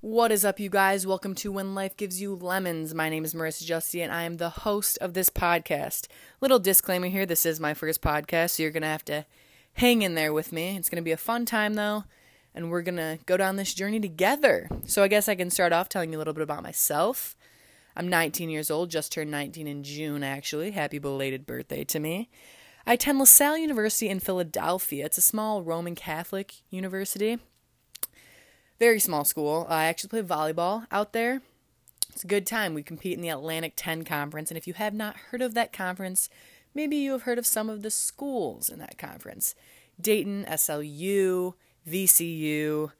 What is up, you guys? Welcome to When Life Gives You Lemons. My name is Marissa Justy, and I am the host of this podcast. Little disclaimer here this is my first podcast, so you're going to have to hang in there with me. It's going to be a fun time, though, and we're going to go down this journey together. So, I guess I can start off telling you a little bit about myself. I'm 19 years old, just turned 19 in June, actually. Happy belated birthday to me. I attend LaSalle University in Philadelphia. It's a small Roman Catholic university. Very small school. I actually play volleyball out there. It's a good time. We compete in the Atlantic 10 conference, and if you have not heard of that conference, maybe you have heard of some of the schools in that conference. Dayton, SLU, VCU,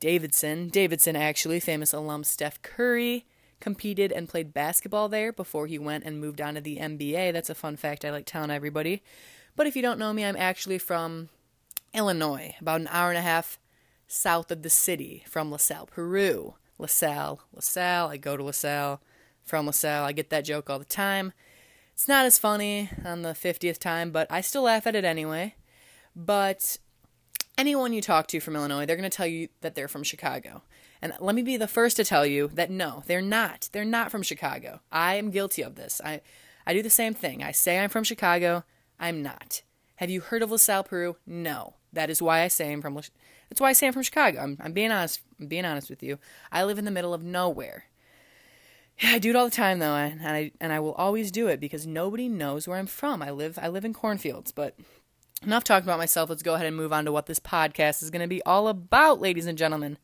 Davidson. Davidson, actually, famous alum Steph Curry competed and played basketball there before he went and moved on to the NBA. That's a fun fact I like telling everybody. But if you don't know me, I'm actually from Illinois, about an hour and a half south of the city from LaSalle, Peru. LaSalle, LaSalle, I go to LaSalle from LaSalle. I get that joke all the time. It's not as funny on the 50th time, but I still laugh at it anyway. But anyone you talk to from Illinois, they're going to tell you that they're from Chicago. And let me be the first to tell you that no, they're not. They're not from Chicago. I am guilty of this. I I do the same thing. I say I'm from Chicago. I'm not. Have you heard of LaSalle, Peru? No. That is why I say I'm from that's why I say I'm from Chicago. I'm, I'm being honest. I'm being honest with you. I live in the middle of nowhere. Yeah, I do it all the time though, and I and I will always do it because nobody knows where I'm from. I live I live in cornfields, but enough talking about myself. Let's go ahead and move on to what this podcast is going to be all about, ladies and gentlemen.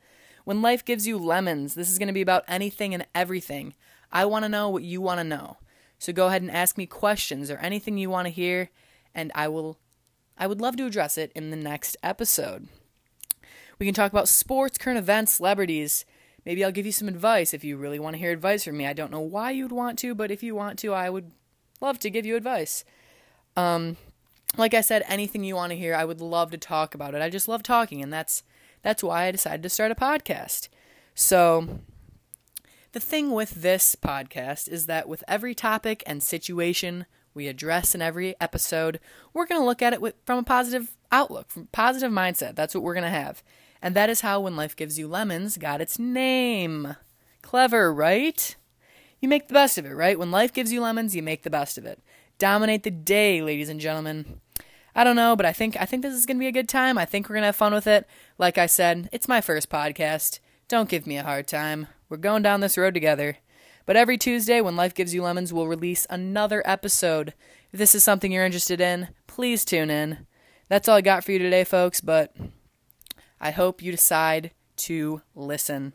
When life gives you lemons, this is going to be about anything and everything. I want to know what you want to know. So go ahead and ask me questions or anything you want to hear, and I will I would love to address it in the next episode. We can talk about sports, current events, celebrities. Maybe I'll give you some advice if you really want to hear advice from me. I don't know why you'd want to, but if you want to, I would love to give you advice. Um, like I said, anything you want to hear, I would love to talk about it. I just love talking, and that's that's why I decided to start a podcast. So, the thing with this podcast is that with every topic and situation we address in every episode, we're going to look at it with, from a positive outlook, from positive mindset. That's what we're going to have. And that is how When Life Gives You Lemons got its name. Clever, right? You make the best of it, right? When life gives you lemons, you make the best of it. Dominate the day, ladies and gentlemen. I don't know, but I think I think this is going to be a good time. I think we're going to have fun with it. Like I said, it's my first podcast. Don't give me a hard time. We're going down this road together. But every Tuesday, when Life Gives You Lemons, we'll release another episode. If this is something you're interested in, please tune in. That's all I got for you today, folks, but I hope you decide to listen.